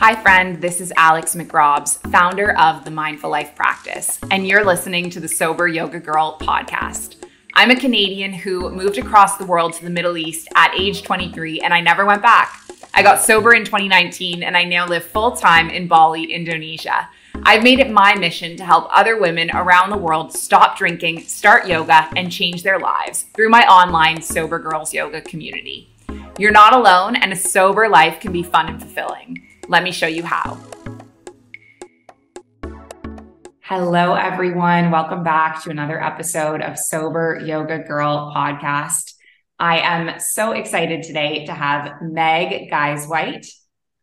Hi, friend. This is Alex McRobs, founder of the Mindful Life Practice, and you're listening to the Sober Yoga Girl podcast. I'm a Canadian who moved across the world to the Middle East at age 23, and I never went back. I got sober in 2019, and I now live full time in Bali, Indonesia. I've made it my mission to help other women around the world stop drinking, start yoga, and change their lives through my online Sober Girls Yoga community. You're not alone, and a sober life can be fun and fulfilling. Let me show you how. Hello, everyone. Welcome back to another episode of Sober Yoga Girl podcast. I am so excited today to have Meg Geisewite.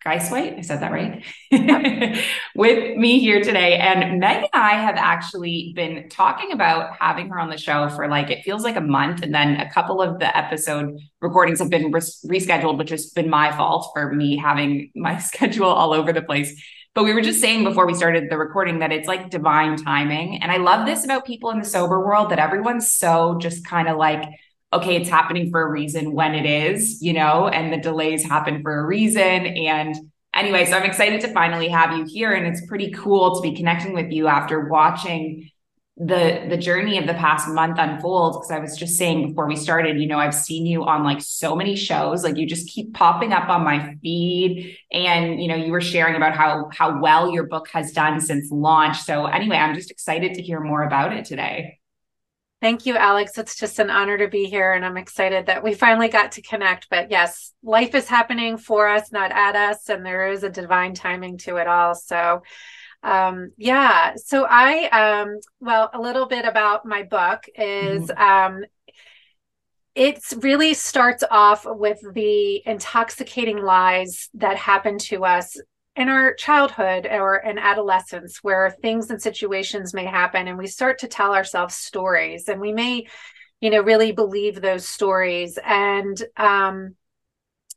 Geisewite, I said that right, with me here today. And Meg and I have actually been talking about having her on the show for like, it feels like a month. And then a couple of the episode recordings have been res- rescheduled, which has been my fault for me having my schedule all over the place. But we were just saying before we started the recording that it's like divine timing. And I love this about people in the sober world that everyone's so just kind of like, okay, it's happening for a reason when it is, you know, and the delays happen for a reason. And anyway, so I'm excited to finally have you here. And it's pretty cool to be connecting with you after watching the the journey of the past month unfold. Because i was just saying before we started you know i've seen you on like so many shows. Like you just keep popping up on my feed. And you know you were sharing about how how well your book has done since launch. So anyway i'm just excited to hear more about it today Thank you, Alex. It's just an honor to be here, and I'm excited that we finally got to connect. But yes, life is happening for us, not at us, and there is a divine timing to it all. So, um, yeah. So I, um, well, a little bit about my book is mm-hmm. um, it really starts off with the intoxicating lies that happen to us in our childhood or in adolescence where things and situations may happen and we start to tell ourselves stories and we may you know really believe those stories and um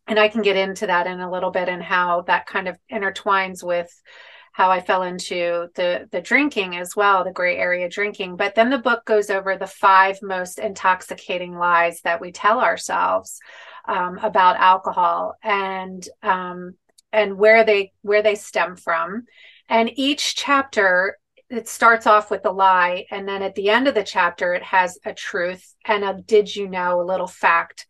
and I can get into that in a little bit and how that kind of intertwines with how I fell into the the drinking as well, the gray area drinking. But then the book goes over the five most intoxicating lies that we tell ourselves um, about alcohol, and um, and where they where they stem from. And each chapter it starts off with a lie and then at the end of the chapter it has a truth and a did you know a little fact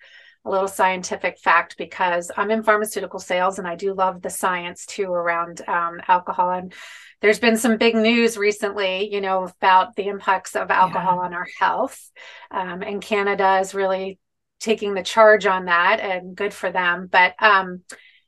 a little scientific fact because i'm in pharmaceutical sales and i do love the science too around um, alcohol. And there's been some big news recently you know about the impacts of alcohol yeah. on our health. Um, and canada is really taking the charge on that and good for them. But um,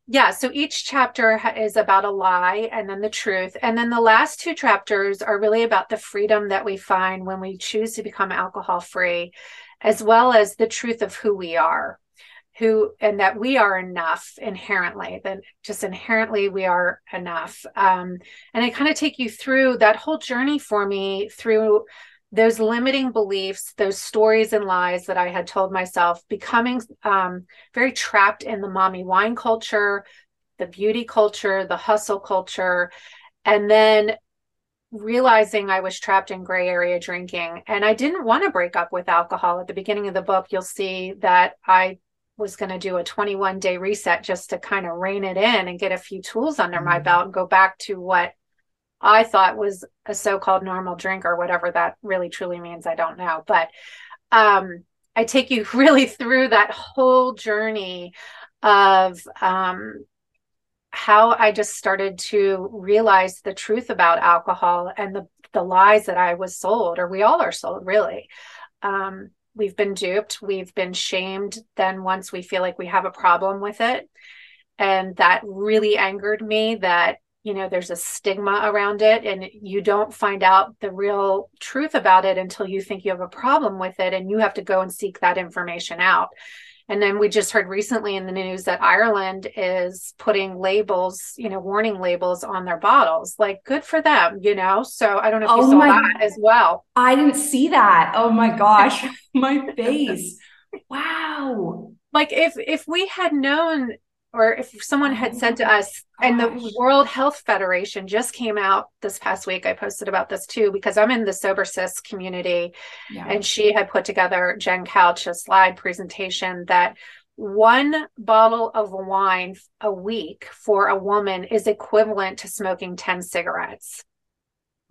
yeah so each chapter is about a lie and then the truth and then the last two chapters are really about the freedom that we find when we choose to become alcohol free as well as the truth of who we are who and that we are enough inherently that just inherently we are enough. Um, and i kind of take you through that whole journey for me through those limiting beliefs, those stories and lies that I had told myself, becoming um, very trapped in the mommy wine culture, the beauty culture, the hustle culture, and then realizing I was trapped in gray area drinking. And I didn't want to break up with alcohol. At the beginning of the book, you'll see that I was going to do a 21 day reset just to kind of rein it in and get a few tools under mm-hmm. my belt and go back to what I thought was a so-called normal drink or whatever that really truly means. I don't know, but um, I take you really through that whole journey of um, how I just started to realize the truth about alcohol and the the lies that I was sold, or we all are sold, really. Um, we've been duped, we've been shamed. Then once we feel like we have a problem with it, and that really angered me that you know there's a stigma around it and you don't find out the real truth about it until you think you have a problem with it and you have to go and seek that information out and then we just heard recently in the news that Ireland is putting labels, you know, warning labels on their bottles. Like, good for them, you know. So I don't know if oh you saw that as well. I didn't see that. Oh my gosh, my face. Wow. Like if if we had known or if someone had said to us and the world health federation just came out this past week i posted about this too because i'm in the Sober Sis community yeah. and she had put together Jen Kautsch a slide presentation that one bottle of wine a week for a woman is equivalent to smoking 10 cigarettes.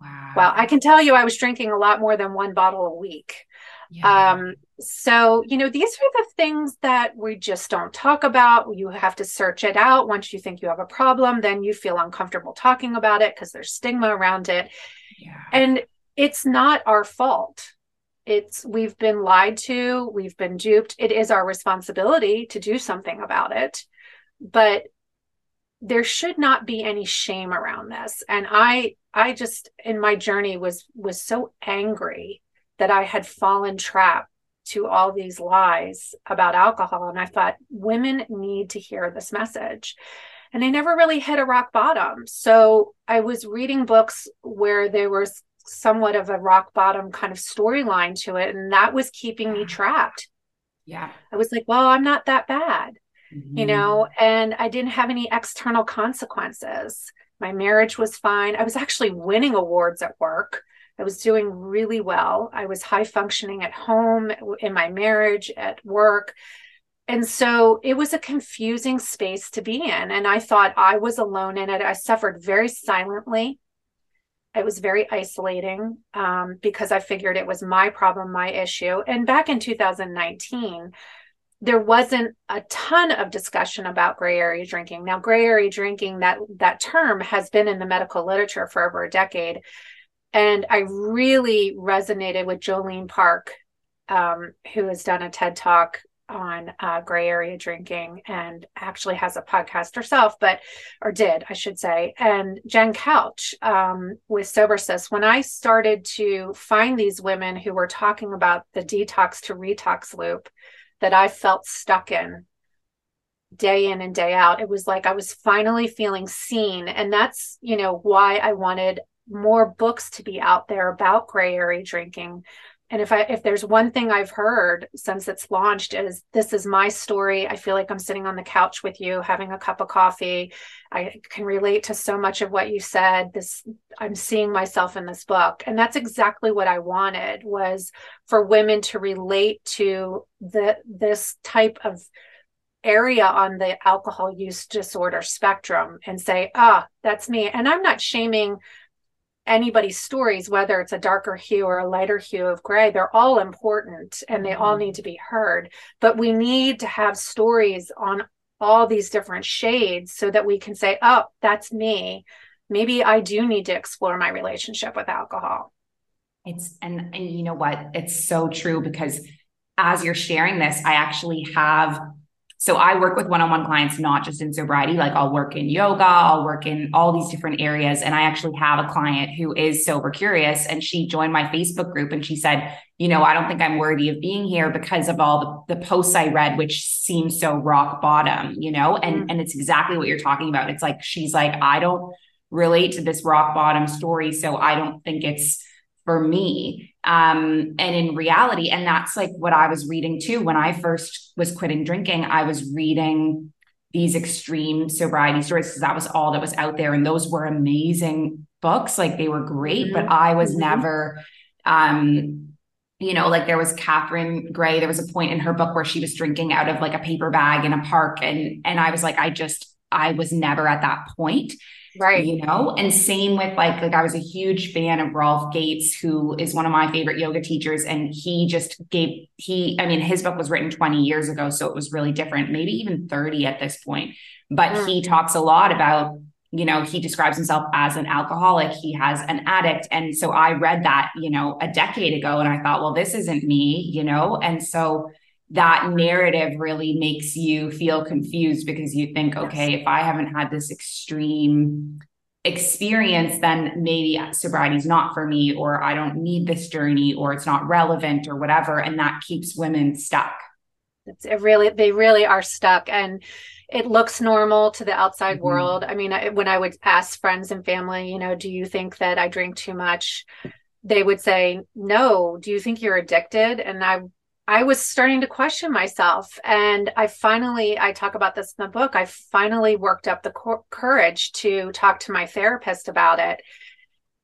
Wow. Well, I can tell you I was drinking a lot more than one bottle a week. Yeah. Um, so, you know, these are the things that we just don't talk about. You have to search it out. Once you think you have a problem, then you feel uncomfortable talking about it because there's stigma around it. Yeah. And it's not our fault. It's we've been lied to, we've been duped. It is our responsibility to do something about it. But there should not be any shame around this. And I I just in my journey was was so angry that I had fallen trap to all these lies about alcohol. And I thought women need to hear this message. And I never really hit a rock bottom. So I was reading books where there was somewhat of a rock bottom kind of storyline to it. And that was keeping me trapped. Yeah. I was like, well, I'm not that bad, mm-hmm. you know, and I didn't have any external consequences. My marriage was fine. I was actually winning awards at work. I was doing really well. I was high functioning at home, in my marriage, at work. And so it was a confusing space to be in. And I thought I was alone in it. I suffered very silently. It was very isolating um, because I figured it was my problem, my issue. And back in 2019, there wasn't a ton of discussion about gray area drinking. Now, gray area drinking, that that term has been in the medical literature for over a decade. And I really resonated with Jolene Park, um, who has done a TED talk on uh, gray area drinking and actually has a podcast herself, but or did I should say. And Jen Kautsch um, with Sober Sis. When I started to find these women who were talking about the detox to retox loop that I felt stuck in day in and day out, it was like I was finally feeling seen, and that's you know why I wanted more books to be out there about gray area drinking. And if i if there's one thing i've heard since it's launched is this is my story. I feel like i'm sitting on the couch with you having a cup of coffee. I can relate to so much of what you said. This i'm seeing myself in this book. And that's exactly what i wanted was for women to relate to the this type of area on the alcohol use disorder spectrum and say ah that's me. And i'm not shaming anybody's stories, whether it's a darker hue or a lighter hue of gray, they're all important and they all mm-hmm. need to be heard. But we need to have stories on all these different shades so that we can say, oh, that's me. Maybe I do need to explore my relationship with alcohol. It's, and, and you know what? It's so true because as you're sharing this, I actually have so I work with one-on-one clients, not just in sobriety. Like I'll work in yoga, I'll work in all these different areas. And I actually have a client who is sober curious and she joined my Facebook group and she said, you know, I don't think I'm worthy of being here because of all the, the posts I read, which seem so rock bottom, you know, and, mm-hmm. and it's exactly what you're talking about. It's like, she's like, I don't relate to this rock bottom story. So I don't think it's for me um and in reality and that's like what i was reading too when i first was quitting drinking i was reading these extreme sobriety stories because that was all that was out there and those were amazing books like they were great mm-hmm. but i was mm-hmm. never um you know like there was catherine gray there was a point in her book where she was drinking out of like a paper bag in a park and and i was like i just i was never at that point right. you know? And same with like like i was a huge fan of rolf gates who is one of my favorite yoga teachers and he just gave he i mean his book was written 20 years ago so it was really different maybe even 30 at this point. But mm. he talks a lot about you know he describes himself as an alcoholic he has an addict and so i read that you know a decade ago and i thought well this isn't me you know? And so that narrative really makes you feel confused because you think, okay, if I haven't had this extreme experience, then maybe sobriety is not for me, or I don't need this journey, or it's not relevant, or whatever. And that keeps women stuck. It's it really, they really are stuck. And it looks normal to the outside mm-hmm. world. I mean, I, when I would ask friends and family, you know, do you think that I drink too much? They would say, no. Do you think you're addicted? And I I was starting to question myself. And I finally, I talk about this in the book, I finally worked up the cor- courage to talk to my therapist about it.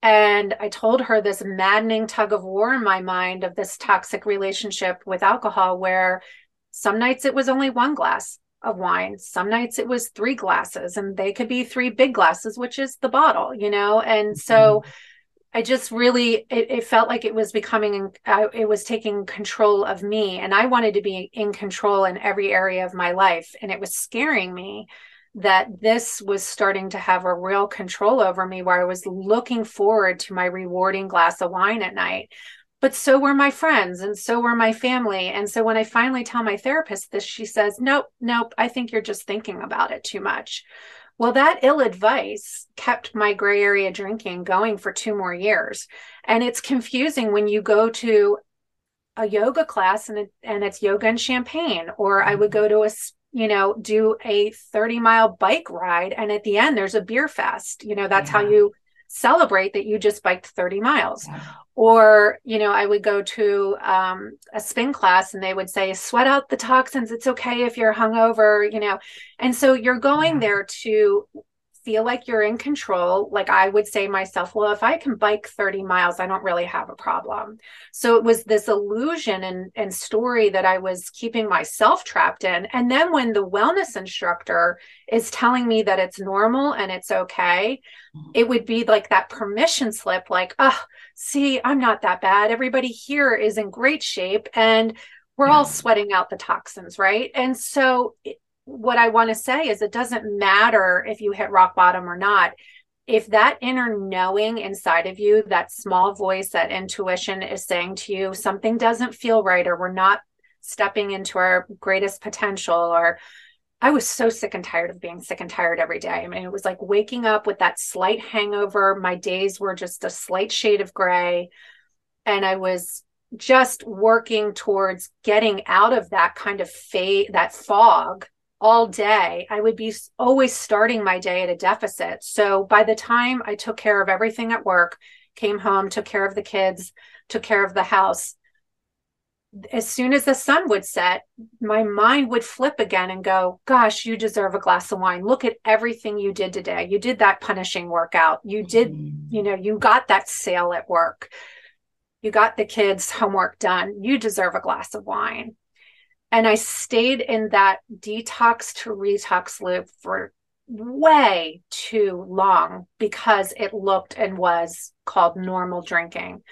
And I told her this maddening tug of war in my mind of this toxic relationship with alcohol, where some nights it was only one glass of wine. Some nights it was three glasses, and they could be three big glasses, which is the bottle, you know? And so mm-hmm. I just really, it, it, felt like it was becoming, uh, it was taking control of me. And I wanted to be in control in every area of my life. And it was scaring me that this was starting to have a real control over me where I was looking forward to my rewarding glass of wine at night but so were my friends and so were my family. And so when I finally tell my therapist this, she says, Nope, nope, I think you're just thinking about it too much. Well, that ill advice kept my gray area drinking going for two more years. And it's confusing when you go to a yoga class and, it, and it's yoga and champagne, or I would go mm-hmm. to a you know, do a 30 mile bike ride. And at the end, there's a beer fest. You know, that's yeah. how you celebrate that you just biked 30 miles. Yeah or you know i would go to um, a spin class and they would say sweat out the toxins it's okay if you're hungover you know and so you're going yeah. there to feel like you're in control like i would say myself well if i can bike 30 miles i don't really have a problem so it was this illusion and, and story that i was keeping myself trapped in and then when the wellness instructor is telling me that it's normal and it's okay mm-hmm. it would be like that permission slip like oh see, I'm not that bad. Everybody here is in great shape and we're yeah. all sweating out the toxins, right? And so, what I want to say is it doesn't matter if you hit rock bottom or not. If that inner knowing inside of you, that small voice, that intuition is saying to you, something doesn't feel right, or we're not stepping into our greatest potential, or I was so sick and tired of being sick and tired every day. I mean, it was like waking up with that slight hangover. My days were just a slight shade of gray. And I was just working towards getting out of that kind of that fog all day. I would be always starting my day at a deficit. So by the time I took care of everything at work, came home, took care of the kids, took care of the house, as soon as the sun would set, my mind would flip again and go, Gosh, you deserve a glass of wine. Look at everything you did today. You did that punishing workout. You did, mm-hmm. you know, you got that sale at work. You got the kids' homework done. You deserve a glass of wine. And I stayed in that detox to retox loop for way too long because it looked and was called normal drinking.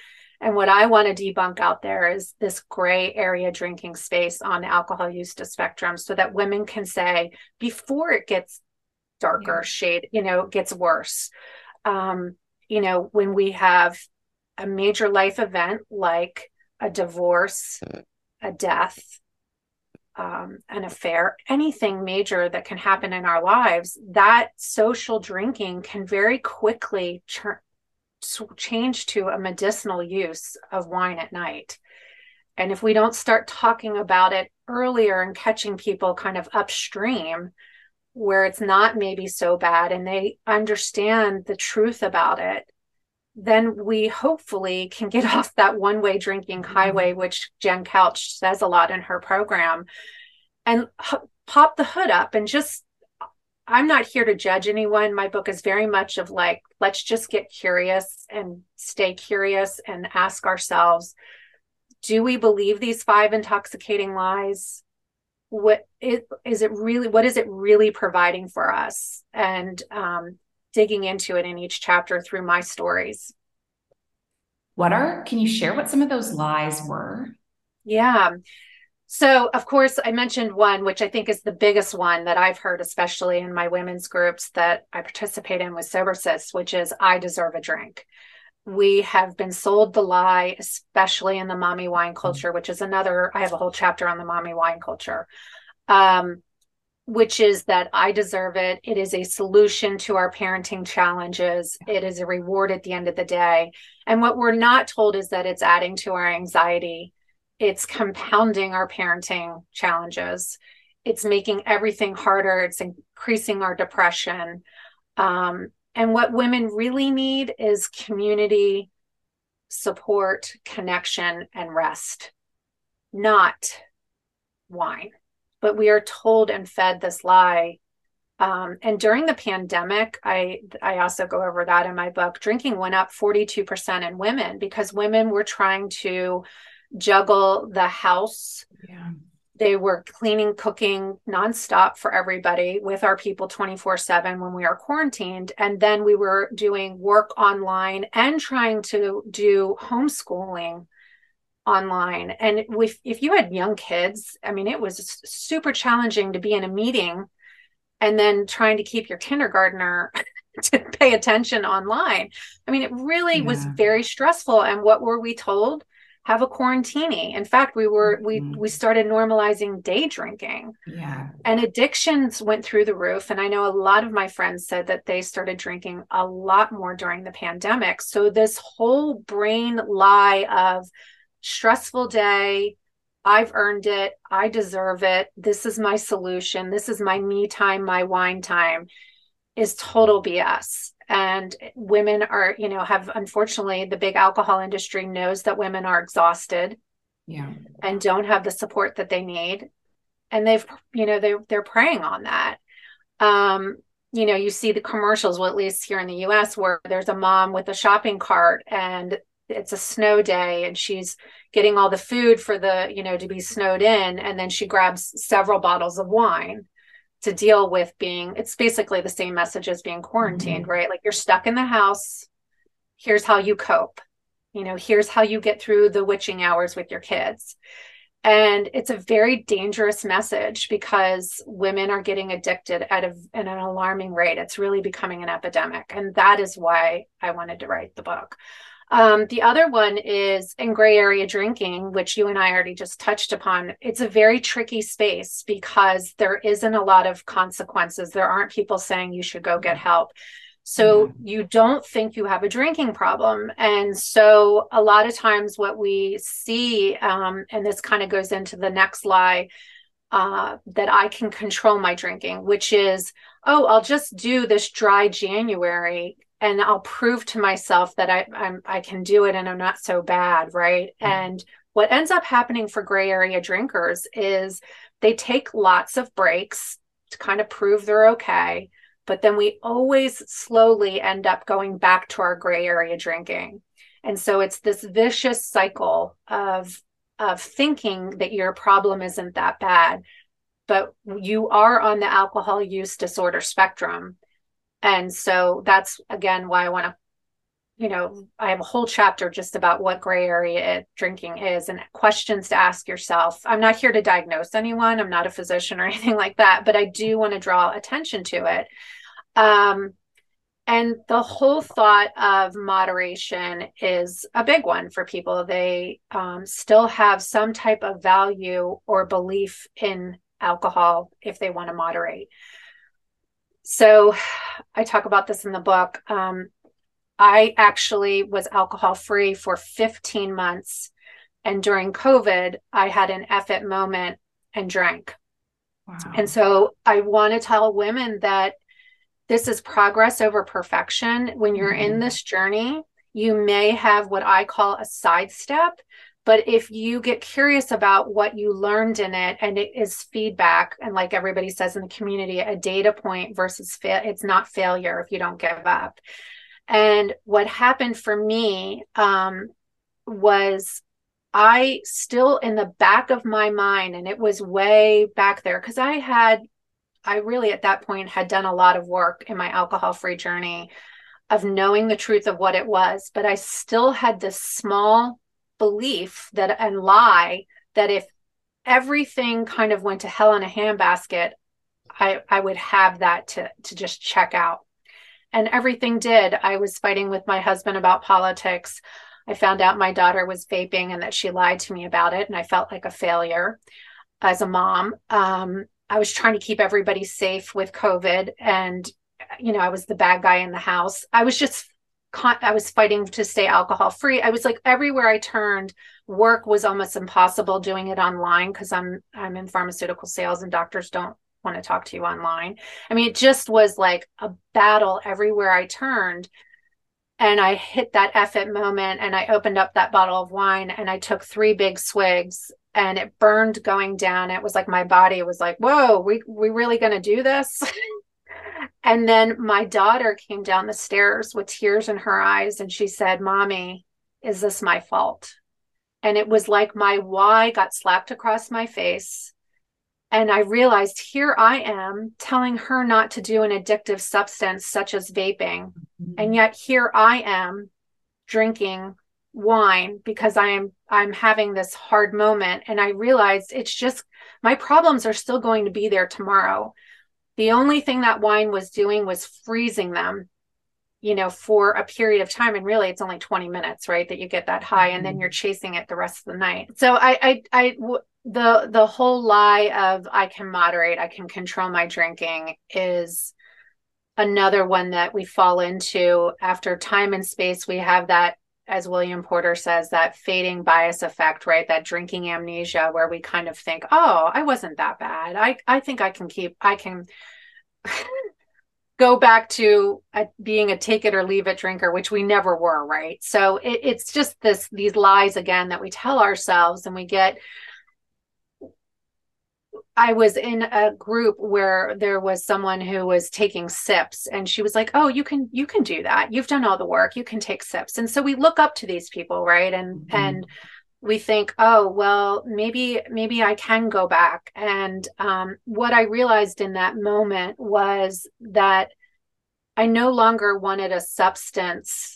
And what I want to debunk out there is this gray area drinking space on the alcohol use spectrum so that women can say, before it gets darker yeah. shade, you know, gets worse. Um, you know, when we have a major life event like a divorce, a death, um, an affair, anything major that can happen in our lives, that social drinking can very quickly turn change to a medicinal use of wine at night. And if we don't start talking about it earlier and catching people kind of upstream, where it's not maybe so bad and they understand the truth about it, then we hopefully can get off that one way drinking mm-hmm. highway, which Jen Kautsch says a lot in her program, and h- pop the hood up and just I'm not here to judge anyone. My book is very much of like, let's just get curious and stay curious and ask ourselves do we believe these five intoxicating lies? What is, is it really, what is it really providing for us? And um, digging into it in each chapter through my stories. What are, can you share what some of those lies were? Yeah. So, of course, I mentioned one, which I think is the biggest one that I've heard, especially in my women's groups that I participate in with Sober Sis, which is I deserve a drink. We have been sold the lie, especially in the mommy wine mm-hmm. culture, which is another, I have a whole chapter on the mommy wine culture, um, which is that I deserve it. It is a solution to our parenting challenges, it is a reward at the end of the day. And what we're not told is that it's adding to our anxiety. It's compounding our parenting challenges. It's making everything harder. It's increasing our depression. Um, and what women really need is community support connection and rest not wine but we are told and fed this lie um, and during the pandemic i i also go over that in my book drinking went up 42% in women because women were trying to juggle the house, yeah. they were cleaning, cooking nonstop for everybody with our people 24 7 when we are quarantined. And then we were doing work online and trying to do homeschooling online. And if, if you had young kids, I mean, it was super challenging to be in a meeting and then trying to keep your kindergartner to pay attention online. I mean, it really yeah. was very stressful. And what were we told? have a quarantini. In fact, we were mm-hmm. we we started normalizing day drinking. Yeah. And addictions went through the roof and I know a lot of my friends said that they started drinking a lot more during the pandemic. So this whole brain lie of stressful day, I've earned it, I deserve it, this is my solution, this is my me time, my wine time is total BS and women are you know have unfortunately the big alcohol industry knows that women are exhausted yeah. and don't have the support that they need. And they've you know they they're preying on that. Um you know you see the commercials well at least here in the US where there's a mom with a shopping cart and it's a snow day and she's getting all the food for the you know to be snowed in. And then she grabs several bottles of wine to deal with being it's basically the same message as being quarantined mm-hmm. right? Like you're stuck in the house. Here's how you cope. You know here's how you get through the witching hours with your kids. And it's a very dangerous message because women are getting addicted at, a, at an alarming rate. It's really becoming an epidemic. And that is why i wanted to write the book um, the other one is in gray area drinking, which you and I already just touched upon. It's a very tricky space because there isn't a lot of consequences. There aren't people saying you should go get help. So mm-hmm. you don't think you have a drinking problem. And so a lot of times what we see, um, and this kind of goes into the next lie, uh, that I can control my drinking, which is, oh, I'll just do this dry January and I'll prove to myself that I I'm, I can do it and I'm not so bad, right? Mm-hmm. And what ends up happening for gray area drinkers is they take lots of breaks to kind of prove they're okay, but then we always slowly end up going back to our gray area drinking. And so it's this vicious cycle of of thinking that your problem isn't that bad, but you are on the alcohol use disorder spectrum and so that's again why I want to, you know, I have a whole chapter just about what gray area drinking is and questions to ask yourself. I'm not here to diagnose anyone, I'm not a physician or anything like that, but I do want to draw attention to it. Um, and the whole thought of moderation is a big one for people. They um, still have some type of value or belief in alcohol if they want to moderate. So I talk about this in the book. Um, I actually was alcohol free for 15 months. And during COVID, I had an F effort moment and drank. Wow. And so I want to tell women that this is progress over perfection. When you're mm-hmm. in this journey, you may have what I call a sidestep but if you get curious about what you learned in it and it is feedback, and like everybody says in the community, a data point versus fail, it's not failure if you don't give up. And what happened for me um, was I still in the back of my mind, and it was way back there because I had, I really at that point had done a lot of work in my alcohol free journey of knowing the truth of what it was, but I still had this small belief that and lie that if everything kind of went to hell in a handbasket, I I would have that to to just check out. And everything did. I was fighting with my husband about politics. I found out my daughter was vaping and that she lied to me about it, and I felt like a failure as a mom. Um, I was trying to keep everybody safe with COVID, and you know, I was the bad guy in the house. I was just I was fighting to stay alcohol free. I was like everywhere I turned, work was almost impossible doing it online because I'm I'm in pharmaceutical sales and doctors don't want to talk to you online. I mean, it just was like a battle everywhere I turned. And I hit that F effort moment and I opened up that bottle of wine and I took three big swigs and it burned going down. It was like my body was like, whoa, we we really gonna do this? And then my daughter came down the stairs with tears in her eyes and she said, Mommy, is this my fault? And it was like my why got slapped across my face. and I realized here I am telling her not to do an addictive substance such as vaping. Mm-hmm. And yet here I am drinking wine because I am I'm having this hard moment and I realized it's just my problems are still going to be there tomorrow. The only thing that wine was doing was freezing them, you know, for a period of time and really it's only 20 minutes, right, that you get that high and then mm-hmm. you're chasing it the rest of the night. So I I I the the whole lie of I can moderate, I can control my drinking is another one that we fall into after time and space we have that as William Porter says that fading bias effect, right? That drinking amnesia where we kind of think, "Oh, I wasn't that bad. I I think I can keep I can go back to a, being a take it or leave it drinker, which we never were, right? So it, it's just this these lies again that we tell ourselves and we get I was in a group where there was someone who was taking sips and she was like, "Oh, you can you can do that. You've done all the work. You can take sips." And so we look up to these people, right? And mm-hmm. and we think, "Oh, well, maybe maybe I can go back." And um, what I realized in that moment was that I no longer wanted a substance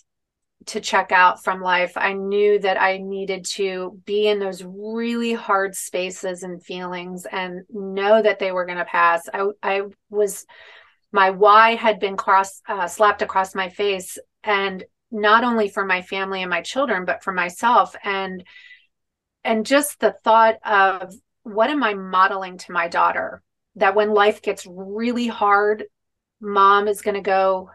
to check out from life. I knew that I needed to be in those really hard spaces and feelings and know that they were going to pass. I, I was, my why had been cross, uh, slapped across my face. And not only for my family and my children, but for myself. And, and just the thought of what am I modeling to my daughter? That when life gets really hard, mom is going to go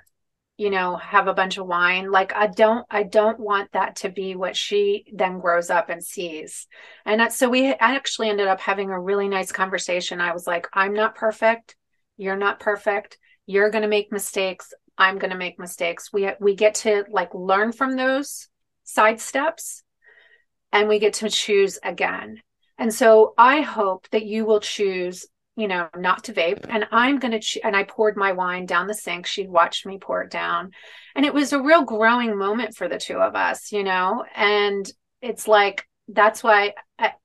you know have a bunch of wine like i don't i don't want that to be what she then grows up and sees. And so we actually ended up having a really nice conversation. I was like i'm not perfect. You're not perfect. You're going to make mistakes. I'm going to make mistakes. We we get to like learn from those side steps and we get to choose again. And so i hope that you will choose you know, not to vape. And I'm going to, ch- and I poured my wine down the sink. She watched me pour it down. And it was a real growing moment for the two of us, you know? And it's like, that's why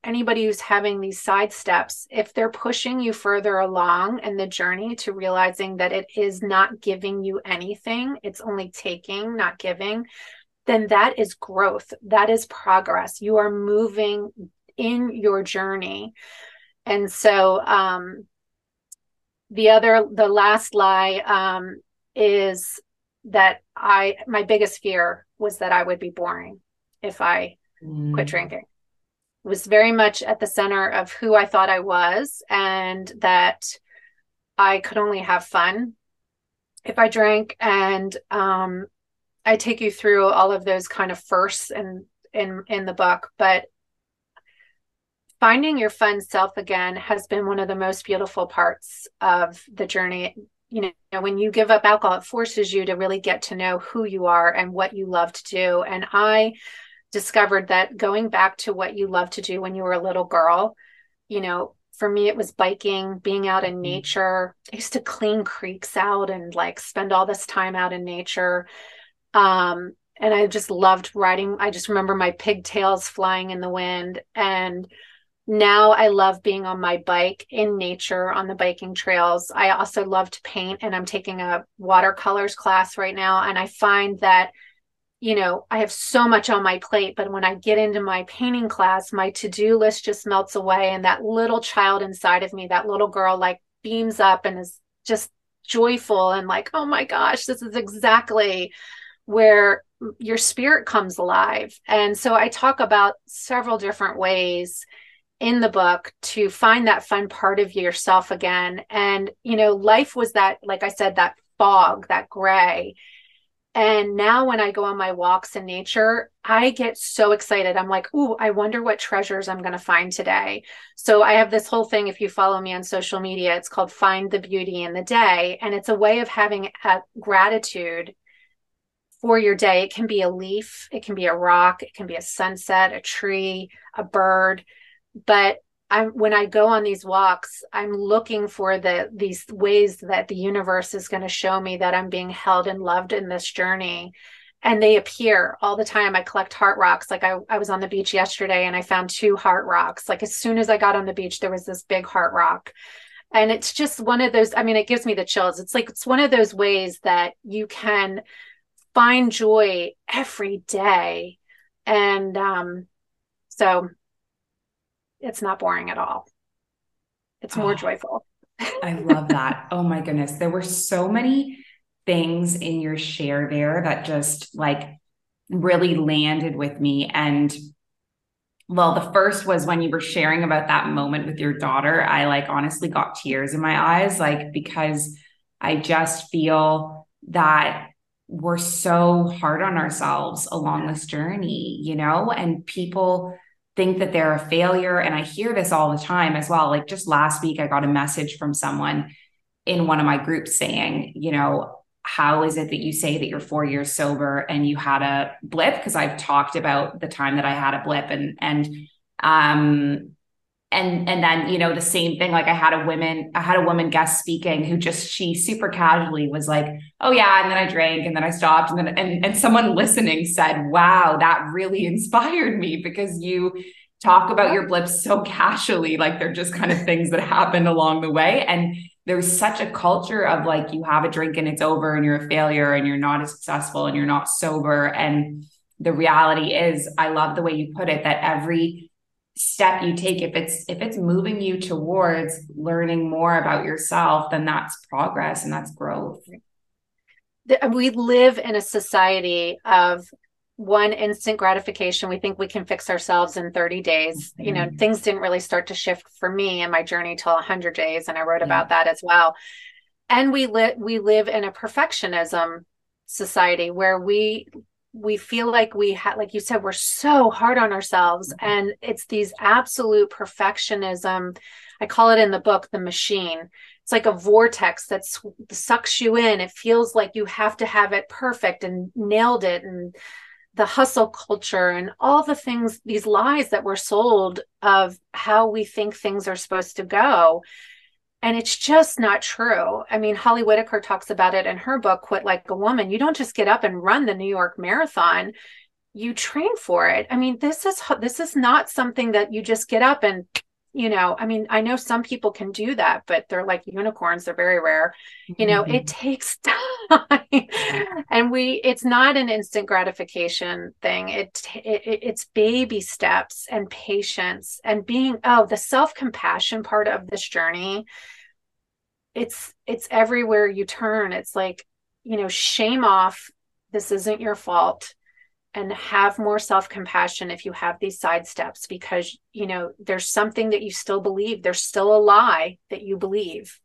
anybody who's having these side steps, if they're pushing you further along in the journey to realizing that it is not giving you anything, it's only taking, not giving, then that is growth. That is progress. You are moving in your journey and so um, the other the last lie um, is that i my biggest fear was that i would be boring if i mm. quit drinking it was very much at the center of who i thought i was and that i could only have fun if i drank and um, i take you through all of those kind of firsts in in in the book but finding your fun self again has been one of the most beautiful parts of the journey. You know when you give up alcohol it forces you to really get to know who you are and what you love to do. And i discovered that going back to what you love to do when you were a little girl you know for me it was biking being out in mm-hmm. nature. I used to clean creeks out and like spend all this time out in nature. Um and i just loved riding. I just remember my pigtails flying in the wind and now I love being on my bike in nature on the biking trails. I also love to paint and I'm taking a watercolors class right now. And I find that, you know, I have so much on my plate, but when I get into my painting class, my to do list just melts away. And that little child inside of me, that little girl, like beams up and is just joyful and like, oh my gosh, this is exactly where your spirit comes alive. And so I talk about several different ways in the book to find that fun part of yourself again. And, you know, life was that, like I said, that fog, that gray. And now when I go on my walks in nature, I get so excited. I'm like, ooh, I wonder what treasures I'm going to find today. So I have this whole thing. If you follow me on social media, it's called Find the Beauty in the Day. And it's a way of having a gratitude for your day. It can be a leaf, it can be a rock, it can be a sunset, a tree, a bird but I'm when I go on these walks, I'm looking for the these ways that the universe is going to show me that I'm being held and loved in this journey. and they appear all the time. I collect heart rocks. Like I, I was on the beach yesterday and I found two heart rocks. Like as soon as I got on the beach, there was this big heart rock. And it's just one of those, I mean, it gives me the chills. It's like it's one of those ways that you can find joy every day. And um, so it's not boring at all. It's more oh, joyful. I love that. Oh my goodness. There were so many things in your share there that just like really landed with me. And well, the first was when you were sharing about that moment with your daughter. I like honestly got tears in my eyes, like, because I just feel that we're so hard on ourselves along this journey, you know, and people think that they're a failure. And I hear this all the time as well. Like just last week, I got a message from someone in one of my groups saying, you know, how is it that you say that you're four years sober and you had a blip? Because I've talked about the time that I had a blip and and um and and then you know the same thing like i had a woman i had a woman guest speaking who just she super casually was like oh yeah and then i drank and then i stopped and then and, and someone listening said wow that really inspired me because you talk about your blips so casually like they're just kind of things that happened along the way. And there's such a culture of like you have a drink and it's over and you're a failure and you're not as successful and you're not sober. And the reality is i love the way you put it that every step you take if it's if it's moving you towards learning more about yourself then that's progress and that's growth we live in a society of one instant gratification we think we can fix ourselves in 30 days mm-hmm. you know mm-hmm. things didn't really start to shift for me in my journey till 100 days and i wrote yeah. about that as well and we live we live in a perfectionism society where we we feel like we have like you said we're so hard on ourselves mm-hmm. and it's these absolute perfectionism i call it in the book the machine. It's like a vortex that sucks you in. It feels like you have to have it perfect and nailed it and the hustle culture and all the things these lies that were sold of how we think things are supposed to go and it's just not true. I mean, Holly Whitaker talks about it in her book, Quit Like a Woman. You don't just get up and run the New York Marathon. You train for it. I mean, this is this is not something that you just get up and you know, I mean, I know some people can do that, but they're like unicorns, they're very rare. You know, mm-hmm. it takes time. and we it's not an instant gratification thing. It, it it's baby steps and patience and being oh, the self-compassion part of this journey. It's it's everywhere you turn. It's like, you know, shame off. This isn't your fault and have more self-compassion if you have these side steps because you know there's something that you still believe there's still a lie that you believe.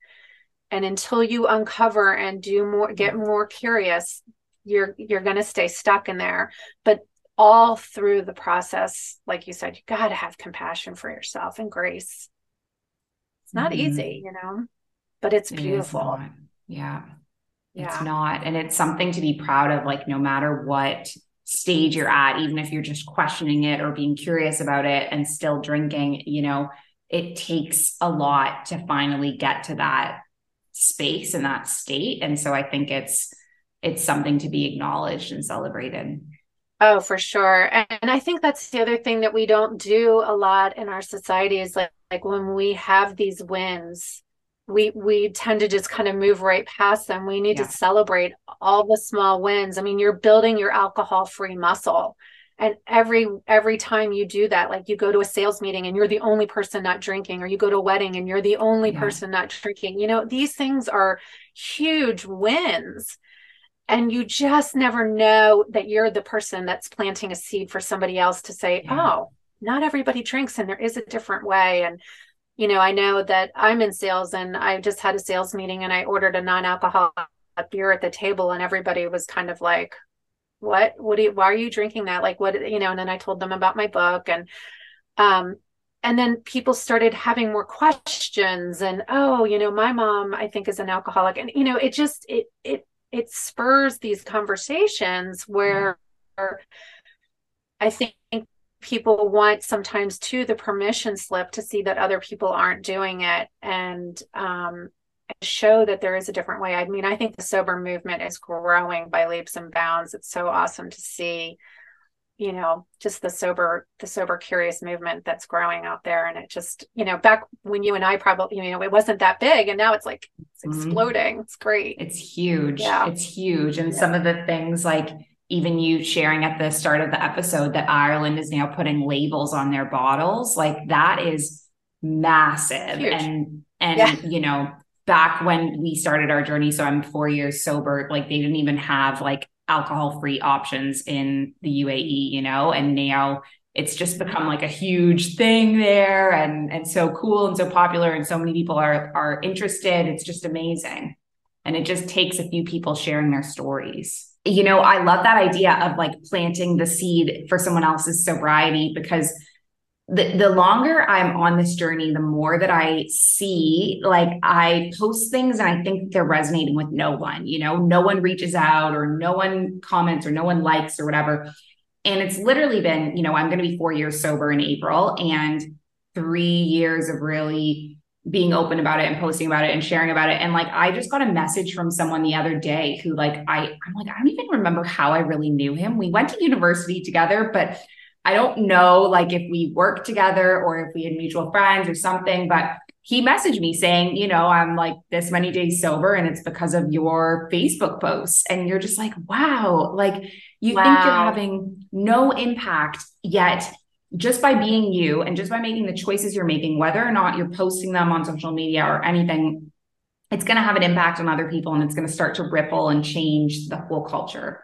And until you uncover and do more get more curious you're you're going to stay stuck in there. But all through the process like you said you got to have compassion for yourself and grace. It's not mm-hmm. easy you know but it's beautiful. yeah yeah. It's not. And it's something to be proud of like no matter what stage you're at, even if you're just questioning it or being curious about it and still drinking, you know, it takes a lot to finally get to that space and that state. And so I think it's it's something to be acknowledged and celebrated. Oh, for sure. And I think that's the other thing that we don't do a lot in our society is like, like when we have these wins, we we tend to just kind of move right past them we need yeah. to celebrate all the small wins i mean you're building your alcohol free muscle and every every time you do that like you go to a sales meeting and you're the only person not drinking or you go to a wedding and you're the only yeah. person not drinking you know these things are huge wins and you just never know that you're the person that's planting a seed for somebody else to say yeah. oh not everybody drinks and there is a different way and you know, I know that I'm in sales and I just had a sales meeting and I ordered a non-alcoholic beer at the table and everybody was kind of like, what, what do you, why are you drinking that? Like what, you know, and then I told them about my book and, um, and then people started having more questions and, oh, you know, my mom, I think is an alcoholic. And, you know, it just, it, it, it spurs these conversations where mm-hmm. I think people want sometimes too the permission slip to see that other people aren't doing it and um show that there is a different way. I mean, I think the sober movement is growing by leaps and bounds. It's so awesome to see, you know, just the sober, the sober curious movement that's growing out there. And it just, you know, back when you and I probably, you know, it wasn't that big and now it's like it's mm-hmm. exploding. Mm-hmm. It's great. It's huge. Yeah. It's huge. And yeah. some of the things like even you sharing at the start of the episode that Ireland is now putting labels on their bottles, like that is massive. Huge. And and yeah. you know, back when we started our journey, so I'm four years sober, like they didn't even have like alcohol free options in the UAE, you know, and now it's just become like a huge thing there and and so cool and so popular and so many people are are interested. It's just amazing. And it just takes a few people sharing their stories. You know, I love that idea of like planting the seed for someone else's sobriety because the, the longer I'm on this journey, the more that I see, like I post things and I think they're resonating with no one, you know, no one reaches out or no one comments or no one likes or whatever. And it's literally been, you know, I'm going to be four years sober in April and three years of really being open about it and posting about it and sharing about it. And like, I just got a message from someone the other day who, like, I, I'm like, I don't even remember how I really knew him. We went to university together, but I don't know like if we worked together or if we had mutual friends or something, but he messaged me saying, you know, I'm like this many days sober and it's because of your Facebook posts. And you're just like, wow, like you wow. think you're having no impact yet just by being you and just by making the choices you're making, whether or not you're posting them on social media or anything, it's going to have an impact on other people and it's going to start to ripple and change the whole culture.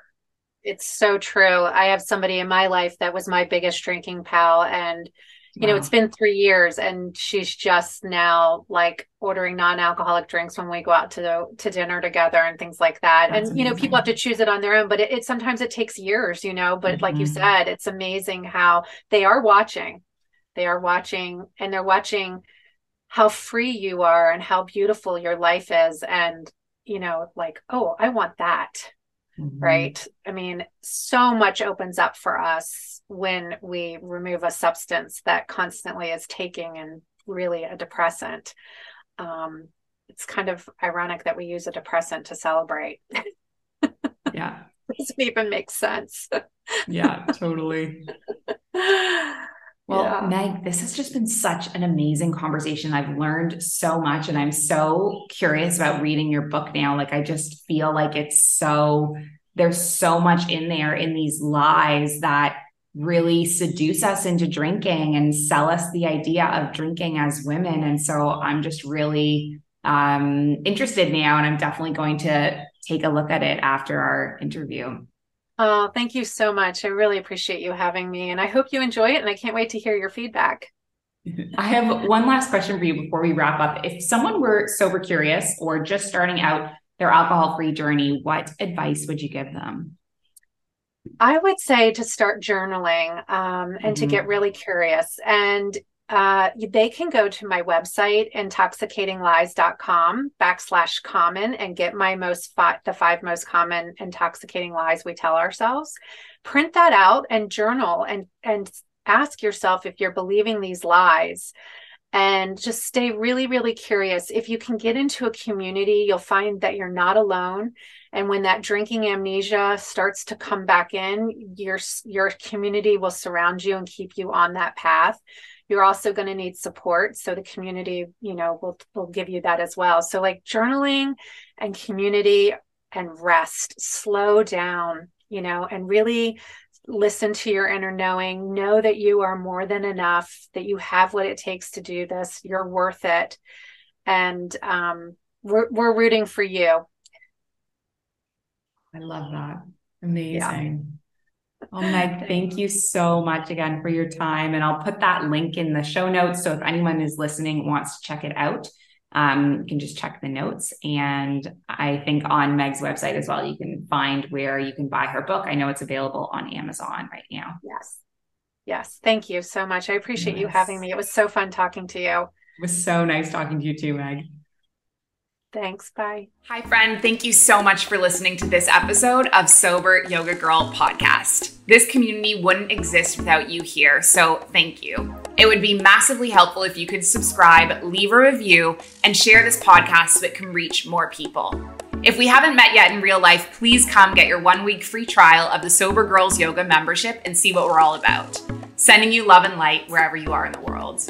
It's so true. I have somebody in my life that was my biggest drinking pal and you wow. know, it's been 3 years and she's just now like ordering non-alcoholic drinks when we go out to the, to dinner together and things like that. That's and amazing. you know, people have to choose it on their own, but it, it sometimes it takes years, you know, but mm-hmm. like you mm-hmm. said, it's amazing how they are watching. They are watching and they're watching how free you are and how beautiful your life is and you know, like, oh, I want that mm-hmm. right? I mean, so much opens up for us when we remove a substance that constantly is taking and really a depressant. Um, it's kind of ironic that we use a depressant to celebrate. yeah. doesn't even make sense. yeah, totally. Well, yeah. Meg, this has just been such an amazing conversation. I've learned so much and I'm so curious about reading your book now. Like, I just feel like it's so, there's so much in there in these lies that really seduce us into drinking and sell us the idea of drinking as women. And so I'm just really um, interested now, and I'm definitely going to take a look at it after our interview. Oh, thank you so much. I really appreciate you having me, and I hope you enjoy it. And I can't wait to hear your feedback. I have one last question for you before we wrap up. If someone were sober curious or just starting out their alcohol free journey, what advice would you give them? I would say to start journaling um, and mm-hmm. to get really curious. And uh, they can go to my website, intoxicatinglies.com backslash common and get my most fi- the five most common intoxicating lies we tell ourselves. Print that out and journal and, and ask yourself if you're believing these lies and just stay really, really curious. If you can get into a community, you'll find that you're not alone. And when that drinking amnesia starts to come back in, your, your community will surround you and keep you on that path you're also going to need support so the community you know will will give you that as well so like journaling and community and rest slow down you know and really listen to your inner knowing know that you are more than enough that you have what it takes to do this you're worth it and um, we're, we're rooting for you i love that amazing Oh, Meg, thank you so much again for your time. And I'll put that link in the show notes. So if anyone is listening wants to check it out, um, you can just check the notes. And I think on Meg's website as well, you can find where you can buy her book. I know it's available on Amazon right now. Yes. Yes. Thank you so much. I appreciate yes. you having me. It was so fun talking to you. It was so nice talking to you too, Meg. Thanks. Bye. Hi, friend. Thank you so much for listening to this episode of Sober Yoga Girl podcast. This community wouldn't exist without you here, so thank you. It would be massively helpful if you could subscribe, leave a review, and share this podcast so it can reach more people. If we haven't met yet in real life, please come get your one week free trial of the Sober Girls Yoga membership and see what we're all about. Sending you love and light wherever you are in the world.